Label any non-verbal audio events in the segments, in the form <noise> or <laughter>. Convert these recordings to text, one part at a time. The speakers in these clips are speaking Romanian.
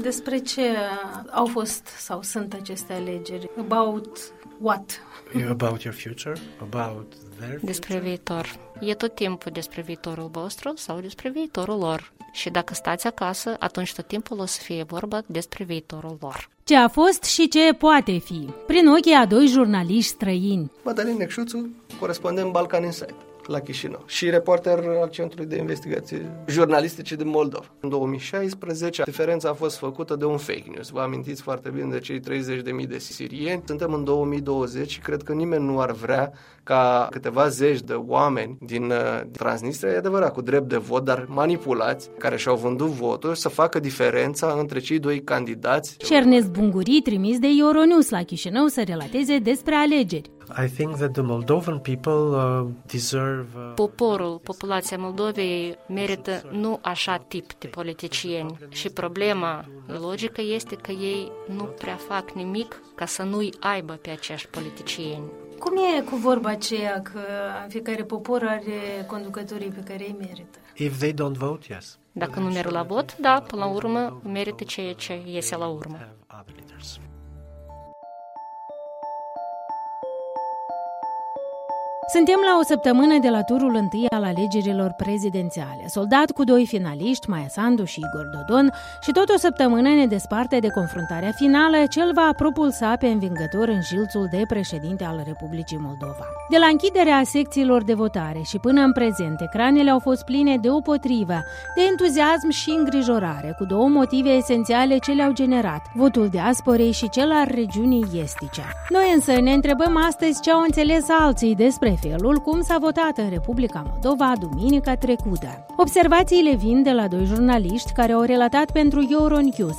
Despre ce au fost sau sunt aceste alegeri? About what? About your future? About their Despre viitor. E tot timpul despre viitorul vostru sau despre viitorul lor. Și dacă stați acasă, atunci tot timpul o să fie vorba despre viitorul lor. Ce a fost și ce poate fi, prin ochii a doi jurnaliști străini. Madalin Necșuțu, corespondent Balcan Insight la Chișinău și reporter al Centrului de Investigații Jurnalistice din Moldova. În 2016, diferența a fost făcută de un fake news. Vă amintiți foarte bine de cei 30.000 de sirieni. Suntem în 2020 și cred că nimeni nu ar vrea ca câteva zeci de oameni din uh, Transnistria, e adevărat, cu drept de vot, dar manipulați, care și-au vândut votul, să facă diferența între cei doi candidați. Și Ernest Bunguri, trimis de Euronews la Chișinău să relateze despre alegeri. I think that the Moldovan people uh, deserve uh, Poporul, populația Moldovei merită nu așa tip de politicieni și problema logică este că ei nu prea fac nimic ca să nu-i aibă pe acești politicieni. Cum e cu vorba aceea că fiecare popor are conducătorii pe care îi merită? if they don't vote, yes. Dacă nu merg la vot, da, până la urmă merită ceea ce iese la urmă. Suntem la o săptămână de la turul întâi al alegerilor prezidențiale. Soldat cu doi finaliști, Maia Sandu și Igor Dodon, și tot o săptămână ne desparte de confruntarea finală ce îl va propulsa pe învingător în jilțul de președinte al Republicii Moldova. De la închiderea secțiilor de votare și până în prezent, ecranele au fost pline de o potrivă, de entuziasm și îngrijorare, cu două motive esențiale ce le-au generat, votul diasporei și cel al regiunii estice. Noi însă ne întrebăm astăzi ce au înțeles alții despre felul cum s-a votat în Republica Moldova duminica trecută. Observațiile vin de la doi jurnaliști care au relatat pentru Euronews,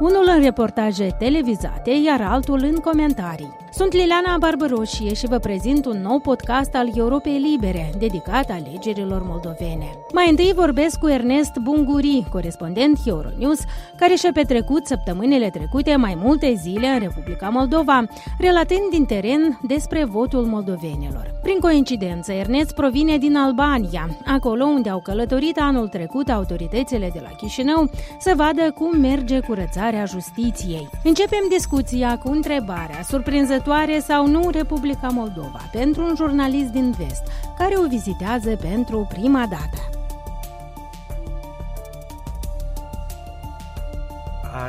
unul în reportaje televizate, iar altul în comentarii. Sunt Liliana Barbăroșie și vă prezint un nou podcast al Europei Libere, dedicat alegerilor moldovene. Mai întâi vorbesc cu Ernest Bunguri, corespondent Euronews, care și-a petrecut săptămânile trecute mai multe zile în Republica Moldova, relatând din teren despre votul moldovenilor. Prin coincidență, Ernest provine din Albania, acolo unde au călătorit anul trecut autoritățile de la Chișinău să vadă cum merge curățarea justiției. Începem discuția cu întrebarea surprinzătoare sau nu Republica Moldova pentru un jurnalist din vest care o vizitează pentru prima dată.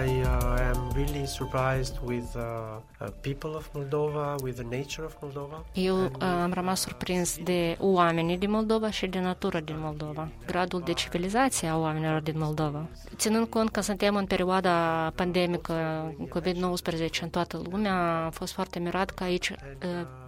I uh, am really surprised with uh, uh, people of Moldova, with the nature of Moldova. Eu uh, am rămas surprins de oamenii din Moldova și de natura din Moldova, gradul de civilizație a oamenilor din Moldova. Ținând cont că suntem în perioada pandemică COVID-19 în toată lumea, am fost foarte mirat că aici uh,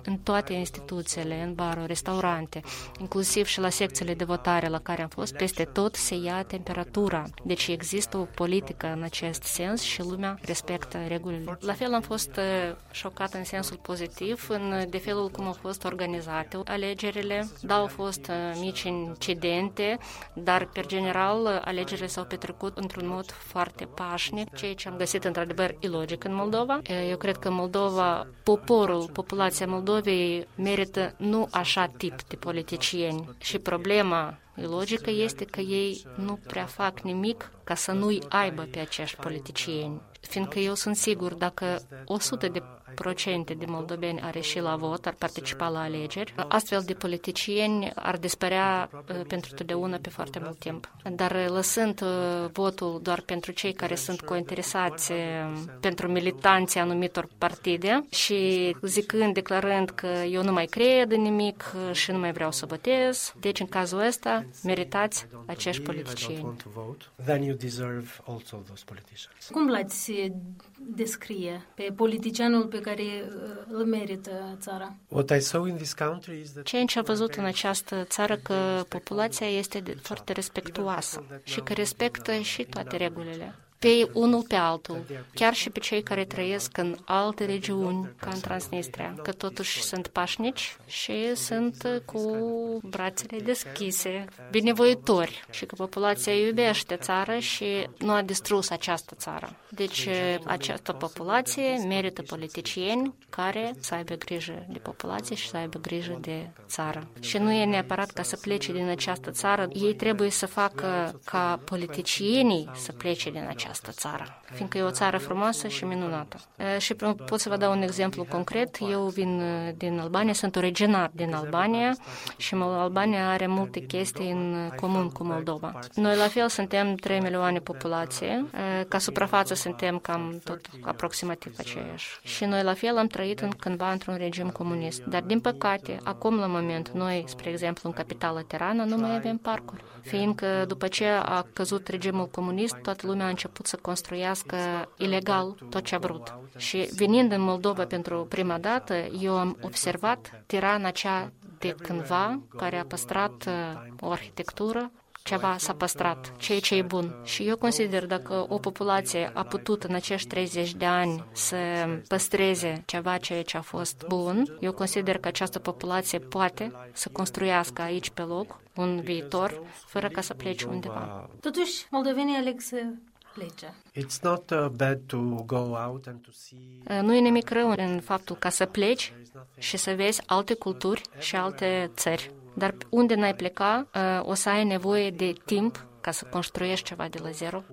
în toate instituțiile, în baruri, restaurante, inclusiv și la secțiile de votare la care am fost, peste tot se ia temperatura. Deci există o politică în acest sens și lumea respectă regulile. La fel am fost uh, șocat în sensul pozitiv în de felul cum au fost organizate alegerile. Da, au fost uh, mici incidente, dar, per general, alegerile s-au petrecut într-un mod foarte pașnic, ceea ce am găsit într-adevăr ilogic în Moldova. Eu cred că Moldova, poporul, populația Moldovei merită nu așa tip de politicieni și problema logică este că ei nu prea fac nimic ca să nu-i aibă pe acești politicieni. Fiindcă eu sunt sigur, dacă 100 de procente de moldoveni ar ieși la vot, ar participa la alegeri, astfel de politicieni ar dispărea uh, pentru totdeauna pe foarte mult timp. Dar uh, lăsând uh, votul doar pentru cei care sunt cointeresați pentru militanții anumitor partide și zicând, declarând că eu nu mai cred în nimic și nu mai vreau să votez, deci în cazul ăsta meritați acești politicieni. Then you deserve also those politicians. Cum l-ați descrie pe politicianul pe care îl merită țara? What I saw in this country is that Ceea ce am văzut în această țară că populația este de, foarte respectuoasă și că respectă și toate regulile pe unul pe altul, chiar și pe cei care trăiesc în alte regiuni, ca în Transnistria, că totuși sunt pașnici și sunt cu brațele deschise, binevoitori și că populația iubește țara și nu a distrus această țară. Deci această populație merită politicieni care să aibă grijă de populație și să aibă grijă de țară. Și nu e neapărat ca să plece din această țară, ei trebuie să facă ca politicienii să plece din această această țară, fiindcă e o țară frumoasă și minunată. Și pot să vă dau un exemplu concret. Eu vin din Albania, sunt originar din Albania și Albania are multe chestii în comun cu Moldova. Noi la fel suntem 3 milioane populație, ca suprafață suntem cam tot aproximativ aceeași. Și noi la fel am trăit în, cândva într-un regim comunist. Dar din păcate, acum la moment, noi, spre exemplu, în capitala Tirana, nu mai avem parcuri. Fiindcă după ce a căzut regimul comunist, toată lumea a început să construiască ilegal tot ce a vrut. Și venind în Moldova pentru prima dată, eu am observat Tirana cea de cândva, care a păstrat o arhitectură ceva s-a păstrat, ceea ce e bun. Și eu consider dacă o populație a putut în acești 30 de ani să păstreze ceva ceea ce a fost bun, eu consider că această populație poate să construiască aici pe loc un viitor fără ca să plece undeva. Totuși, moldovenii aleg să plece. It's not uh, bad to go out and to see... Nu e nimic rău în faptul ca să pleci și să vezi alte culturi și alte țări. Dar unde n-ai pleca, o să ai nevoie de timp ca să construiești ceva de la zero.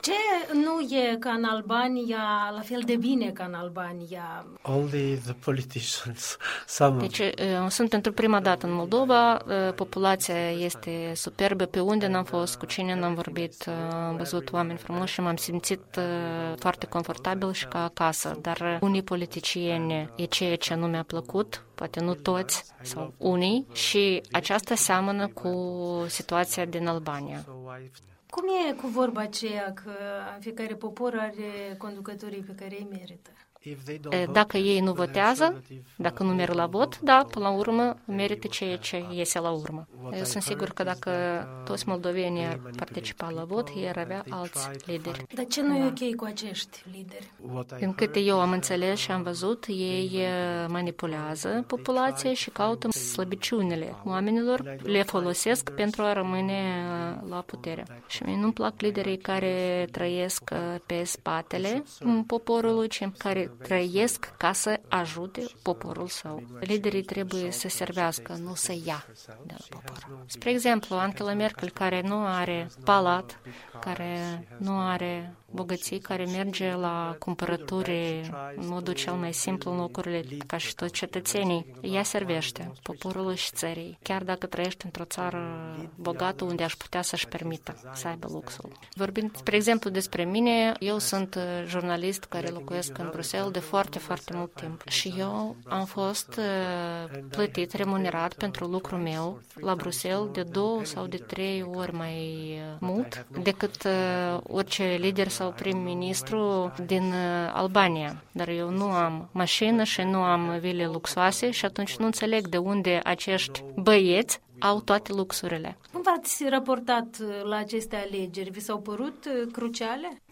Ce nu e ca în Albania, la fel de bine ca în Albania? Only the politicians. <laughs> Some deci sunt pentru prima dată în Moldova, populația este superbă, pe unde n-am fost, cu cine n-am vorbit, am văzut oameni frumoși și m-am simțit foarte confortabil și ca acasă, dar unii politicieni e ceea ce nu mi-a plăcut, poate nu toți sau unii, și aceasta seamănă cu situația din Albania. Cum e cu vorba aceea că fiecare popor are conducătorii pe care îi merită? Dacă ei nu votează, dacă nu merg la vot, da, până la urmă merită ceea ce iese la urmă. Eu sunt sigur că dacă toți moldovenii ar participa la vot, ei ar avea alți lideri. Dar ce nu e ok cu acești lideri? Din câte eu am înțeles și am văzut, ei manipulează populația și caută slăbiciunile oamenilor, le folosesc pentru a rămâne la putere. Și mie nu-mi plac liderii care trăiesc pe spatele poporului, ci care trăiesc ca să ajute poporul său. Liderii trebuie să servească, nu să ia de la popor. Spre exemplu, Angela Merkel, care nu are palat, care nu are bogății, care merge la cumpărături în modul cel mai simplu în locurile ca și toți cetățenii. Ea servește poporul și țării, chiar dacă trăiește într-o țară bogată unde aș putea să-și permită să aibă luxul. Vorbind, spre exemplu, despre mine, eu sunt jurnalist care locuiesc în Bruxelles de foarte, foarte mult timp și eu am fost plătit, remunerat pentru lucrul meu la Bruxelles de două sau de trei ori mai mult decât orice lider sau prim-ministru din Albania. Dar eu nu am mașină și nu am vile luxoase și atunci nu înțeleg de unde acești băieți au toate luxurile. Cum v-ați raportat la aceste alegeri? Vi s-au părut cruciale?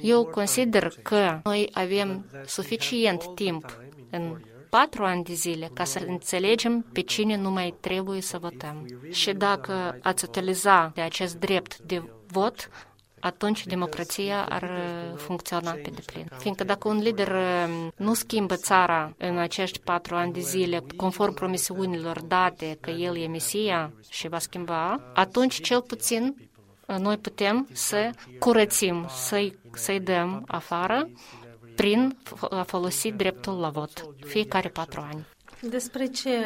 Eu consider că noi avem suficient timp în patru ani de zile ca să înțelegem pe cine nu mai trebuie să votăm. Și dacă ați utiliza de acest drept de vot, atunci democrația ar funcționa pe deplin. Fiindcă dacă un lider nu schimbă țara în acești patru ani de zile, conform promisiunilor date că el e Mesia și va schimba, atunci cel puțin noi putem să curățim, să-i, să-i dăm afară prin a folosi dreptul la vot fiecare patru ani. Despre ce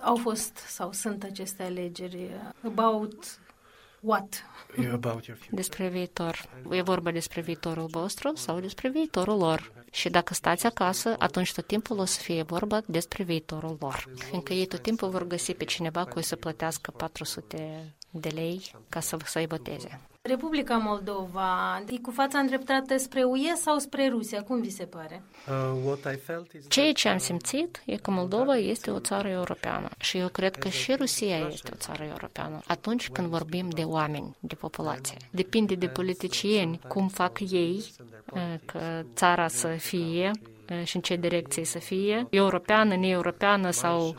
au fost sau sunt aceste alegeri? About what? About your future. Despre viitor. E vorba despre viitorul vostru sau despre viitorul lor. Și dacă stați acasă, atunci tot timpul o să fie vorba despre viitorul lor. Fiindcă ei tot timpul vor găsi pe cineva cu să plătească 400 de lei ca să, să-i voteze. Republica Moldova e cu fața îndreptată spre UE sau spre Rusia? Cum vi se pare? Ceea ce am simțit e că Moldova este o țară europeană și eu cred că și Rusia este o țară europeană atunci când vorbim de oameni, de populație. Depinde de politicieni cum fac ei că țara să fie și în ce direcție să fie, europeană, neeuropeană sau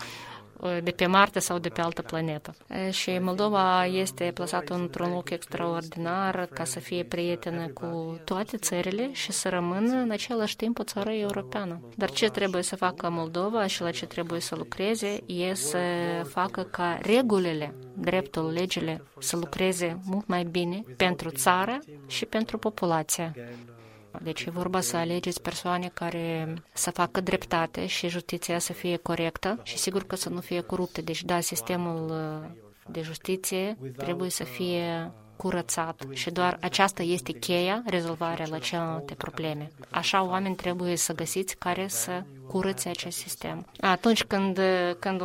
de pe Marte sau de pe altă planetă. Și Moldova este plasată într-un loc extraordinar ca să fie prietenă cu toate țările și să rămână în același timp o țară europeană. Dar ce trebuie să facă Moldova și la ce trebuie să lucreze e să facă ca regulile, dreptul, legile să lucreze mult mai bine pentru țară și pentru populație. Deci e vorba să alegeți persoane care să facă dreptate și justiția să fie corectă și sigur că să nu fie corupte. Deci da, sistemul uh, de justiție trebuie să fie curățat și doar aceasta este cheia rezolvarea la celelalte probleme. Așa oameni trebuie să găsiți care să curățe acest sistem. Atunci când, când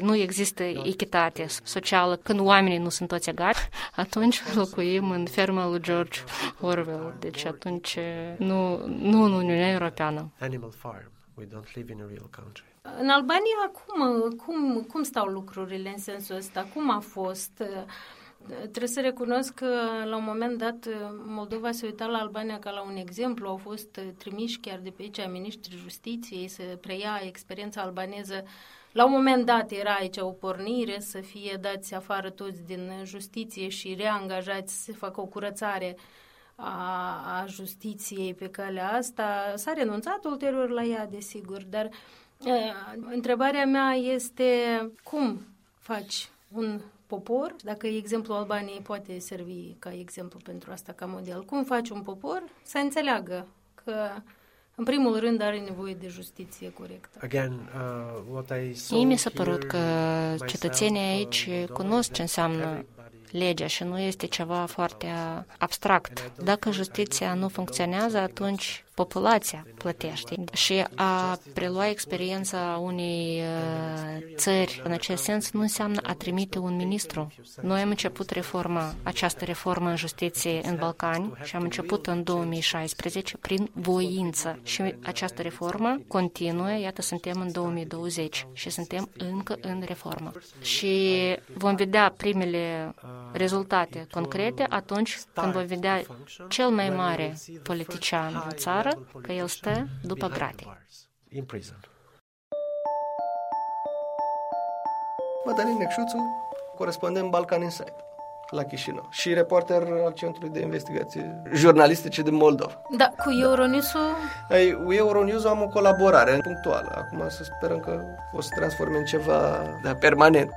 nu există echitate socială, când oamenii nu sunt toți egali, <laughs> atunci locuim în ferma lui George Orwell. Deci atunci nu, nu în Uniunea Europeană. Animal farm. We don't live in a real country. În Albania, cum, cum, cum stau lucrurile în sensul ăsta? Cum a fost? Trebuie să recunosc că la un moment dat Moldova se uita la Albania ca la un exemplu. Au fost trimiși chiar de pe aici ministrii justiției să preia experiența albaneză. La un moment dat era aici o pornire să fie dați afară toți din justiție și reangajați să facă o curățare a, a justiției pe calea asta. S-a renunțat ulterior la ea, desigur, dar uh, întrebarea mea este cum faci un popor, dacă exemplul Albaniei poate servi ca exemplu pentru asta, ca model, cum faci un popor să înțeleagă că în primul rând are nevoie de justiție corectă. Again, uh, what I saw Mie mi s-a părut că cetățenii aici cunosc ce înseamnă legea și nu este ceva foarte abstract. Dacă justiția nu funcționează, atunci populația plătește. Și a prelua experiența unei uh, țări în acest sens nu înseamnă a trimite un ministru. Noi am început reforma, această reformă în justiție în Balcani și am început în 2016 prin voință și această reformă continuă, iată suntem în 2020 și suntem încă în reformă. Și vom vedea primele rezultate concrete atunci când vom vedea cel mai mare politician în țară țară că el stă după grate. Mădălin Necșuțu, corespondent Balcan Insight la Chișinău și reporter al Centrului de Investigații Jurnalistice din Moldova. Da, cu Euronews-ul? Ei, cu Euronews am o colaborare punctuală. Acum să sperăm că o să transforme în ceva de permanent.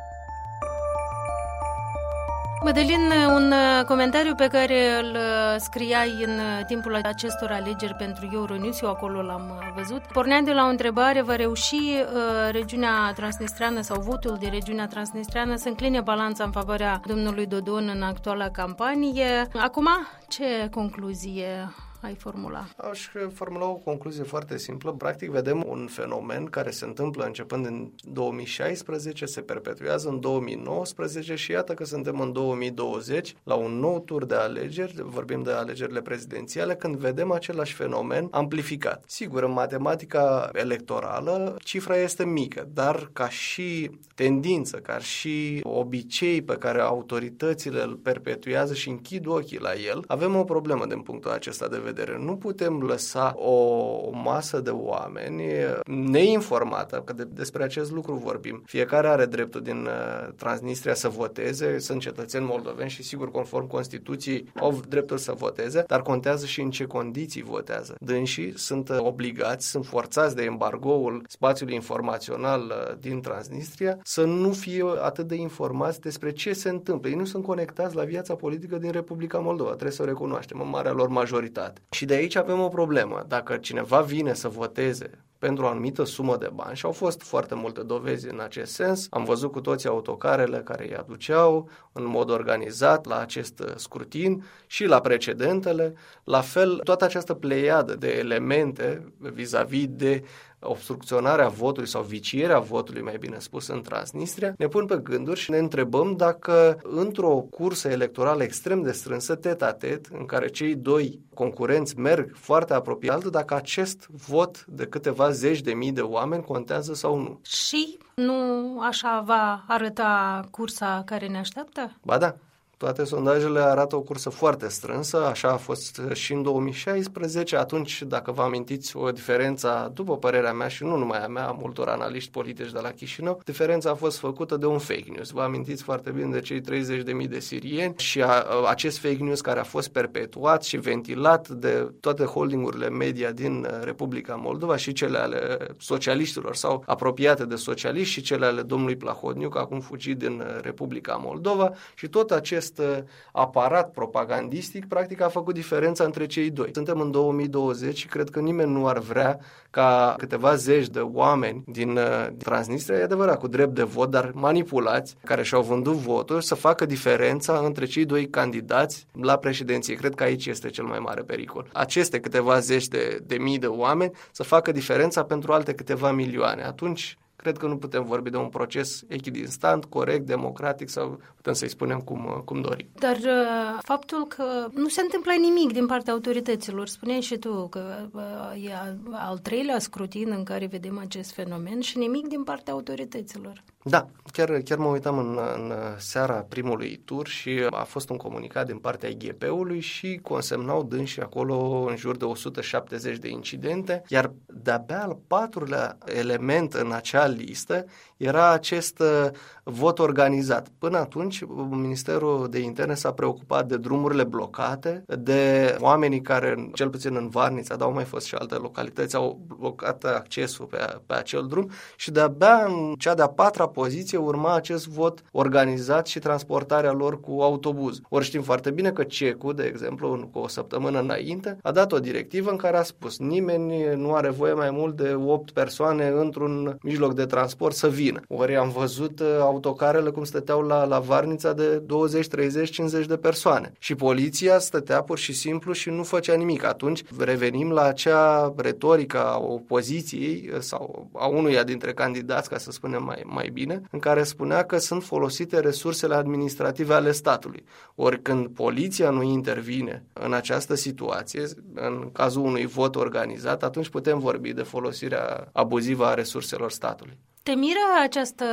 Mădălin, un uh, comentariu pe care îl uh, scriai în uh, timpul acestor alegeri pentru Euronews, eu acolo l-am văzut, porneam de la o întrebare, va reuși uh, regiunea transnistreană sau votul de regiunea transnistreană să încline balanța în favoarea domnului Dodon în actuala campanie. Acum, ce concluzie ai formula? Aș formula o concluzie foarte simplă. Practic vedem un fenomen care se întâmplă începând în 2016, se perpetuează în 2019 și iată că suntem în 2020 la un nou tur de alegeri, vorbim de alegerile prezidențiale, când vedem același fenomen amplificat. Sigur, în matematica electorală cifra este mică, dar ca și tendință, ca și obicei pe care autoritățile îl perpetuează și închid ochii la el, avem o problemă din punctul acesta de vedere vedere. Nu putem lăsa o masă de oameni neinformată, că de, despre acest lucru vorbim. Fiecare are dreptul din uh, Transnistria să voteze, sunt cetățeni moldoveni și sigur conform Constituției au dreptul să voteze, dar contează și în ce condiții votează. Dânsii sunt uh, obligați, sunt forțați de embargoul spațiului informațional uh, din Transnistria să nu fie atât de informați despre ce se întâmplă. Ei nu sunt conectați la viața politică din Republica Moldova, trebuie să o recunoaștem, în marea lor majoritate. Și de aici avem o problemă. Dacă cineva vine să voteze pentru o anumită sumă de bani și au fost foarte multe dovezi în acest sens. Am văzut cu toții autocarele care îi aduceau în mod organizat la acest scrutin și la precedentele. La fel, toată această pleiadă de elemente vis-a-vis de obstrucționarea votului sau vicierea votului, mai bine spus, în Transnistria, ne pun pe gânduri și ne întrebăm dacă într-o cursă electorală extrem de strânsă, tet-a-tet, în care cei doi concurenți merg foarte apropiat, dacă acest vot de câteva zeci de mii de oameni contează sau nu. Și nu așa va arăta cursa care ne așteaptă? Ba da, Toate sondajele arată o cursă foarte strânsă, așa a fost și în 2016. Atunci, dacă vă amintiți, o diferență, după părerea mea și nu numai a mea, a multor analiști politici de la Chișinău, diferența a fost făcută de un fake news. Vă amintiți foarte bine de cei 30.000 de sirieni și a, acest fake news care a fost perpetuat și ventilat de toate holdingurile media din Republica Moldova și cele ale socialiștilor sau apropiate de socialiști și cele ale domnului Plahodniuc, acum fugit din Republica Moldova și tot acest acest uh, aparat propagandistic practic a făcut diferența între cei doi. Suntem în 2020 și cred că nimeni nu ar vrea ca câteva zeci de oameni din uh, Transnistria, e adevărat, cu drept de vot, dar manipulați, care și-au vândut votul, să facă diferența între cei doi candidați la președinție. Cred că aici este cel mai mare pericol. Aceste câteva zeci de, de mii de oameni să facă diferența pentru alte câteva milioane. Atunci cred că nu putem vorbi de un proces echidistant, corect, democratic sau putem să-i spunem cum, cum dorim. Dar uh, faptul că nu se întâmplă nimic din partea autorităților, spuneai și tu că uh, e al treilea scrutin în care vedem acest fenomen și nimic din partea autorităților. Da, chiar, chiar mă uitam în, în seara primului tur și a fost un comunicat din partea IGP-ului și consemnau dânsii acolo în jur de 170 de incidente, iar de-abia al patrulea element în acea listă era acest uh, vot organizat. Până atunci, Ministerul de Interne s-a preocupat de drumurile blocate, de oamenii care, cel puțin în Varnița, dar au mai fost și alte localități, au blocat accesul pe, pe acel drum și de-abia în cea de-a patra poziție urma acest vot organizat și transportarea lor cu autobuz. Ori știm foarte bine că CECU, de exemplu, cu o săptămână înainte, a dat o directivă în care a spus nimeni nu are voie mai mult de 8 persoane într-un mijloc de transport să vină vină. Ori am văzut uh, autocarele cum stăteau la, la Varnița de 20, 30, 50 de persoane. Și poliția stătea pur și simplu și nu făcea nimic. Atunci revenim la acea retorică a opoziției uh, sau a unuia dintre candidați, ca să spunem mai, mai bine, în care spunea că sunt folosite resursele administrative ale statului. Ori când poliția nu intervine în această situație, în cazul unui vot organizat, atunci putem vorbi de folosirea abuzivă a resurselor statului. Te miră această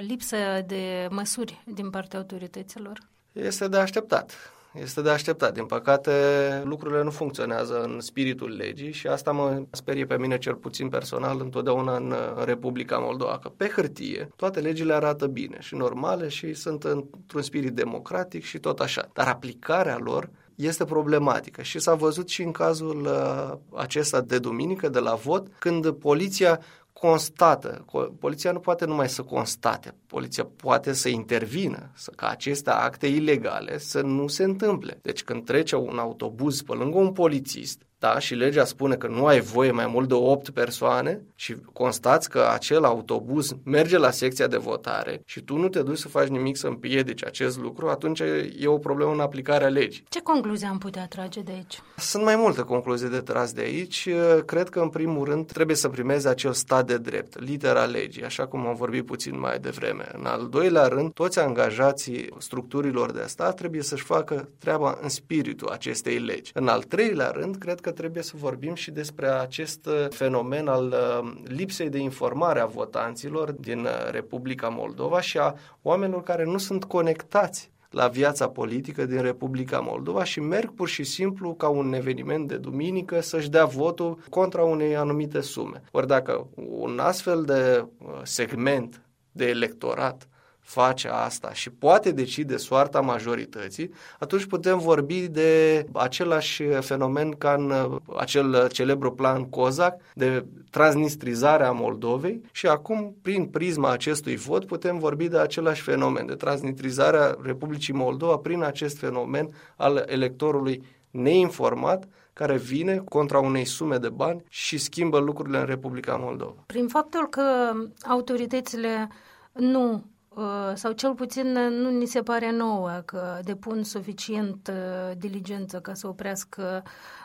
lipsă de măsuri din partea autorităților? Este de așteptat. Este de așteptat. Din păcate, lucrurile nu funcționează în spiritul legii și asta mă sperie pe mine cel puțin personal întotdeauna în Republica Moldova. Că pe hârtie toate legile arată bine și normale și sunt într-un spirit democratic și tot așa. Dar aplicarea lor este problematică și s-a văzut și în cazul uh, acesta de duminică, de la vot, când poliția constată. Poliția nu poate numai să constate, poliția poate să intervină, să, ca aceste acte ilegale să nu se întâmple. Deci când trece un autobuz pe lângă un polițist, da, și legea spune că nu ai voie mai mult de 8 persoane și constați că acel autobuz merge la secția de votare și tu nu te duci să faci nimic să împiedici acest lucru, atunci e o problemă în aplicarea legii. Ce concluzie am putea trage de aici? Sunt mai multe concluzii de tras de aici. Cred că, în primul rând, trebuie să primeze acel stat de drept, litera legii, așa cum am vorbit puțin mai devreme. În al doilea rând, toți angajații structurilor de stat trebuie să-și facă treaba în spiritul acestei legi. În al treilea rând, cred că trebuie să vorbim și despre acest uh, fenomen al uh, lipsei de informare a votanților din uh, Republica Moldova și a oamenilor care nu sunt conectați la viața politică din Republica Moldova și merg pur și simplu ca un eveniment de duminică să-și dea votul contra unei anumite sume. Ori dacă un astfel de segment de electorat face asta și poate decide soarta majorității, atunci putem vorbi de același fenomen ca în uh, acel celebru plan COZAC de transnistrizare a Moldovei și acum, prin prisma acestui vot, putem vorbi de același fenomen, de transnistrizarea Republicii Moldova prin acest fenomen al electorului neinformat care vine contra unei sume de bani și schimbă lucrurile în Republica Moldova. Prin faptul că autoritățile nu Uh, sau cel puțin nu ni se pare nouă că depun suficient uh, diligență ca să oprească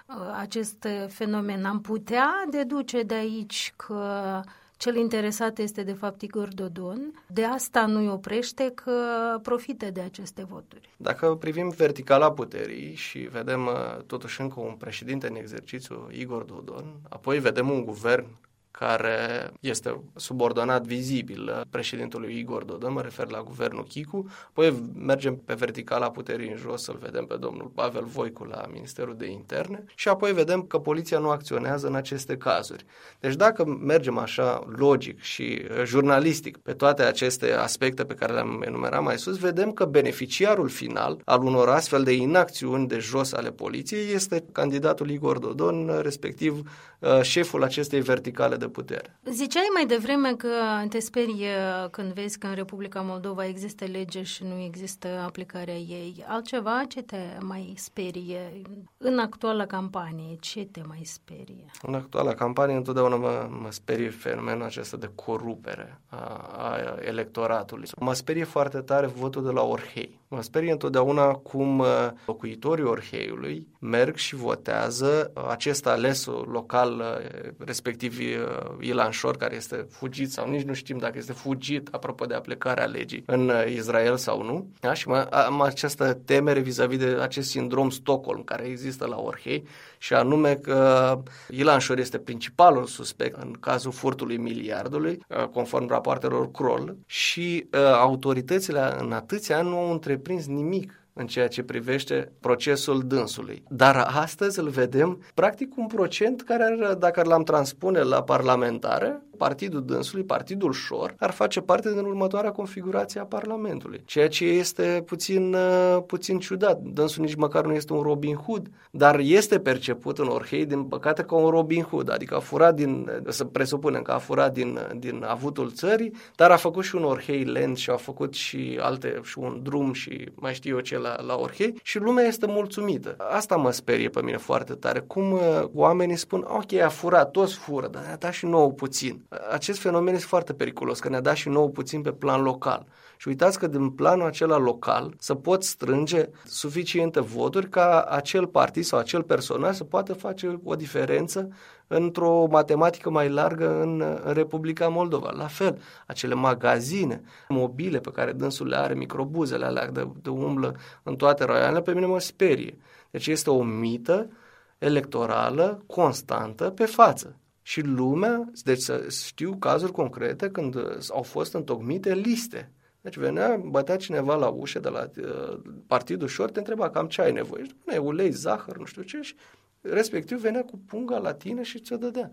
uh, acest fenomen. Am putea deduce de aici că cel interesat este de fapt Igor Dodon. De asta nu-i oprește că profite de aceste voturi. Dacă privim verticala puterii și vedem totuși încă un președinte în exercițiu, Igor Dodon, apoi vedem un guvern care este subordonat vizibil președintelui Igor Dodon, mă refer la guvernul Chicu, apoi mergem pe verticala puterii în jos să-l vedem pe domnul Pavel Voicu la Ministerul de Interne și apoi vedem că poliția nu acționează în aceste cazuri. Deci dacă mergem așa logic și jurnalistic pe toate aceste aspecte pe care le-am enumerat mai sus, vedem că beneficiarul final al unor astfel de inacțiuni de jos ale poliției este candidatul Igor Dodon, respectiv uh, șeful acestei verticale de putere. Ziceai mai devreme că te sperie când vezi că în Republica Moldova există lege și nu există aplicarea ei. Altceva ce te mai sperie în actuala campanie? Ce te mai sperie? În actuala campanie întotdeauna mă, mă sperie fenomenul acesta de corupere a, a electoratului. Mă sperie foarte tare votul de la Orhei. Mă sperie întotdeauna cum uh, locuitorii Orheiului merg și votează acest ales local, uh, respectiv uh, Ilan Shor, care este fugit sau nici nu știm dacă este fugit, apropo de aplicarea legii, în uh, Israel sau nu. Da? Și am această temere vis-a-vis de acest sindrom Stockholm care există la Orhei și anume că Ilan Shor este principalul suspect în cazul furtului miliardului, uh, conform rapoartelor Kroll, și uh, autoritățile în atâția ani nu au întreprins nimic în ceea ce privește procesul dânsului. Dar astăzi îl vedem practic un procent care, dacă l-am transpune la parlamentare, partidul dânsului, partidul Șor, ar face parte din următoarea configurație a Parlamentului. Ceea ce este puțin, uh, puțin ciudat. Dânsul nici măcar nu este un Robin Hood, dar este perceput în Orhei, din păcate, ca un Robin Hood, adică a furat din, să presupunem că a furat din, din avutul țării, dar a făcut și un Orhei lent și a făcut și alte, și un drum și mai știu eu ce la, la Orhei și lumea este mulțumită. Asta mă sperie pe mine foarte tare. Cum uh, oamenii spun, ok, a furat, toți fură, dar ne-a dat și nouă puțin acest fenomen este foarte periculos, că ne-a dat și nou puțin pe plan local. Și uitați că din planul acela local să pot strânge suficiente voturi ca acel partid sau acel personaj să poată face o diferență într-o matematică mai largă în, în Republica Moldova. La fel, acele magazine mobile pe care dânsul le are, microbuzele alea de, de umblă în toate raioanele, pe mine mă sperie. Deci este o mită electorală constantă pe față. Și lumea, deci să știu cazuri concrete când au fost întocmite liste. Deci venea, bătea cineva la ușă de la uh, partidul șor, te întreba cam ce ai nevoie. Și ulei, zahăr, nu știu ce, și respectiv venea cu punga la tine și ți-o dădea.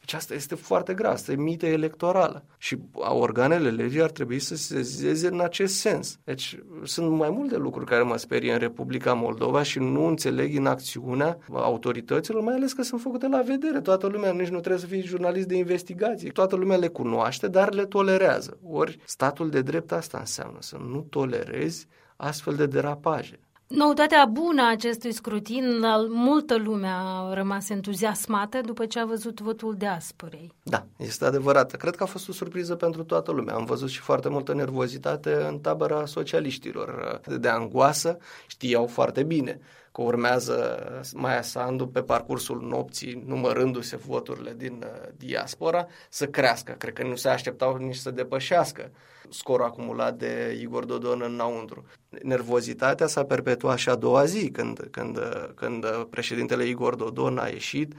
Deci asta este foarte grav, asta e mită electorală. Și organele legii ar trebui să se sezeze în acest sens. Deci sunt mai multe lucruri care mă sperie în Republica Moldova și nu înțeleg în acțiunea autorităților, mai ales că sunt făcute la vedere. Toată lumea, nici nu trebuie să fii jurnalist de investigație. Toată lumea le cunoaște, dar le tolerează. Ori statul de drept asta înseamnă, să nu tolerezi astfel de derapaje. Noutatea bună a acestui scrutin, multă lume a rămas entuziasmată după ce a văzut votul diasporei. Da, este adevărat. Cred că a fost o surpriză pentru toată lumea. Am văzut și foarte multă nervozitate în tabăra socialiștilor de angoasă. Știau foarte bine că urmează Maia Sandu pe parcursul nopții, numărându-se voturile din uh, diaspora, să crească. Cred că nu se așteptau nici să depășească scorul acumulat de Igor Dodon înăuntru. Nervozitatea s-a perpetuat și a doua zi, când, când, când președintele Igor Dodon a ieșit uh,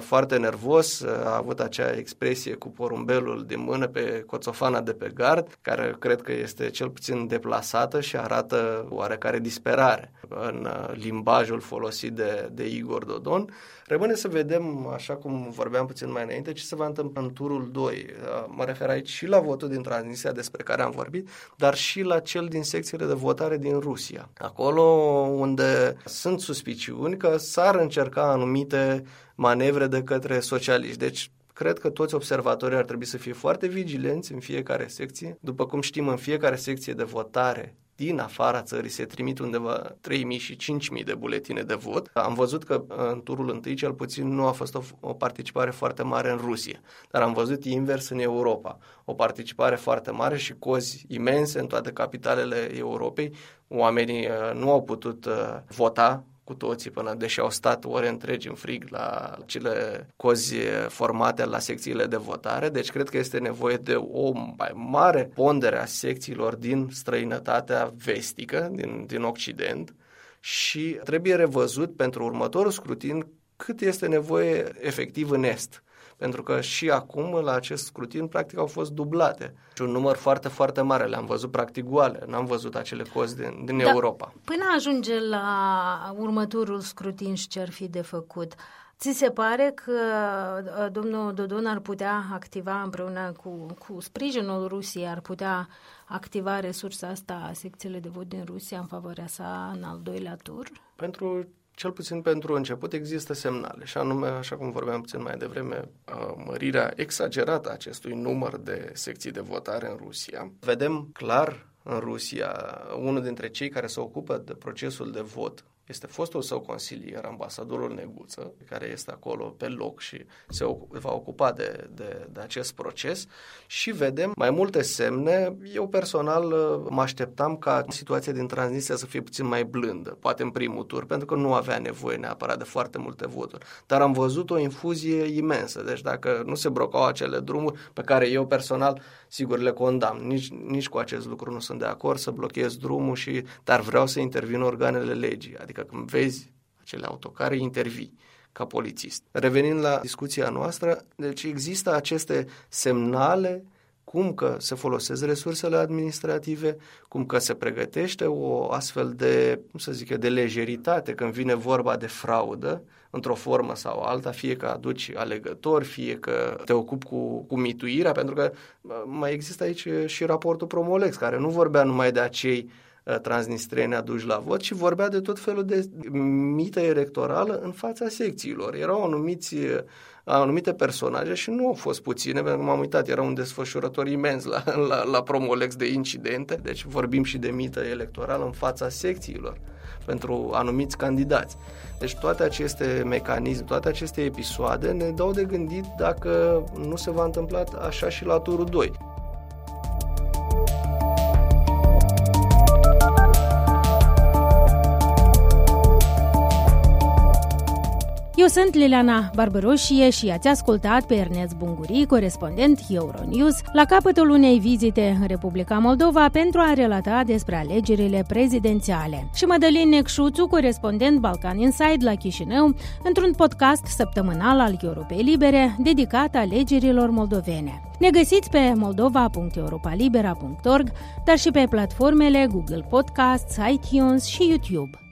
foarte nervos, uh, a avut acea expresie cu porumbelul din mână pe coțofana de pe gard, care cred că este cel puțin deplasată și arată oarecare disperare în uh, limbajul folosit de, de Igor Dodon. Rămâne să vedem, așa cum vorbeam puțin mai înainte, ce se va întâmpla în turul 2. Uh, mă refer aici și la votul din Transnistria despre care am vorbit, dar și la cel din secțiile de votare din Rusia. Acolo unde sunt suspiciuni că s-ar încerca anumite manevre de către socialiști. Deci cred că toți observatorii ar trebui să fie foarte vigilenți în fiecare secție. După cum știm, în fiecare secție de votare din afara țării se trimit undeva 3.000 și 5.000 de buletine de vot. Am văzut că în turul întâi cel puțin nu a fost o, o participare foarte mare în Rusia, dar am văzut invers în Europa. O participare foarte mare și cozi imense în toate capitalele Europei. Oamenii uh, nu au putut uh, vota cu toții până deși au stat ore întregi în frig la cele cozi formate la secțiile de votare, deci cred că este nevoie de o mai mare pondere a secțiilor din străinătatea vestică, din, din Occident și trebuie revăzut pentru următorul scrutin cât este nevoie efectiv în Est Pentru că și acum, la acest scrutin, practic au fost dublate. Și un număr foarte, foarte mare. Le-am văzut practic goale. N-am văzut acele cozi din, din da, Europa. Până ajunge la următorul scrutin și ce ar fi de făcut, Ți se pare că uh, domnul Dodon ar putea activa împreună cu, cu sprijinul Rusiei, ar putea activa resursa asta, secțiile de vot din Rusia în favoarea sa în al doilea tur? Pentru cel puțin pentru început, există semnale, și anume, așa cum vorbeam puțin mai devreme, mărirea exagerată a acestui număr de secții de votare în Rusia. Vedem clar în Rusia, unul dintre cei care se ocupă de procesul de vot este fostul său consilier, ambasadorul Neguță, care este acolo pe loc și se va ocupa de, de, de acest proces și vedem mai multe semne. Eu personal uh, mă așteptam ca situația din Transnistria să fie puțin mai blândă, poate în primul tur, pentru că nu avea nevoie neapărat de foarte multe voturi. Dar am văzut o infuzie imensă, deci dacă nu se brocau acele drumuri pe care eu personal sigur le condamn, nici, nici cu acest lucru nu sunt de acord să blochez drumul și dar vreau să intervin organele legii, adică Adică când vezi acele autocare, intervii ca polițist. Revenind la discuția noastră, deci există aceste semnale cum că se folosesc resursele administrative, cum că se pregătește o astfel de, cum să zic eu, de lejeritate când vine vorba de fraudă, într-o formă sau alta, fie că aduci alegători, fie că te ocupi cu, cu mituirea, pentru că mai există aici și raportul Promolex, care nu vorbea numai de acei Uh, transnistreni aduși la vot, ci vorbea de tot felul de mită electorală în fața secțiilor. Erau anumiți uh, anumite personaje și nu au fost puține, pentru că m-am uitat, era un desfășurător imens la, <laughs> la, la Promolex de incidente, deci vorbim și de mită electorală în fața secțiilor pentru anumiți candidați. Deci toate aceste mecanisme, toate aceste episoade ne dau de gândit dacă nu se va întâmpla așa și la turul 2. Eu sunt Liliana Barbăroșie și ați ascultat pe Ernest Bunguri, corespondent Euronews, la capătul unei vizite în Republica Moldova pentru a relata despre alegerile prezidențiale. Și Madalin Necșuțu, corespondent Balcan Inside la Chișinău, într-un podcast săptămânal al Europei Libere dedicat alegerilor moldovene. Ne găsiți pe moldova.europalibera.org, dar și pe platformele Google Podcasts, iTunes și YouTube.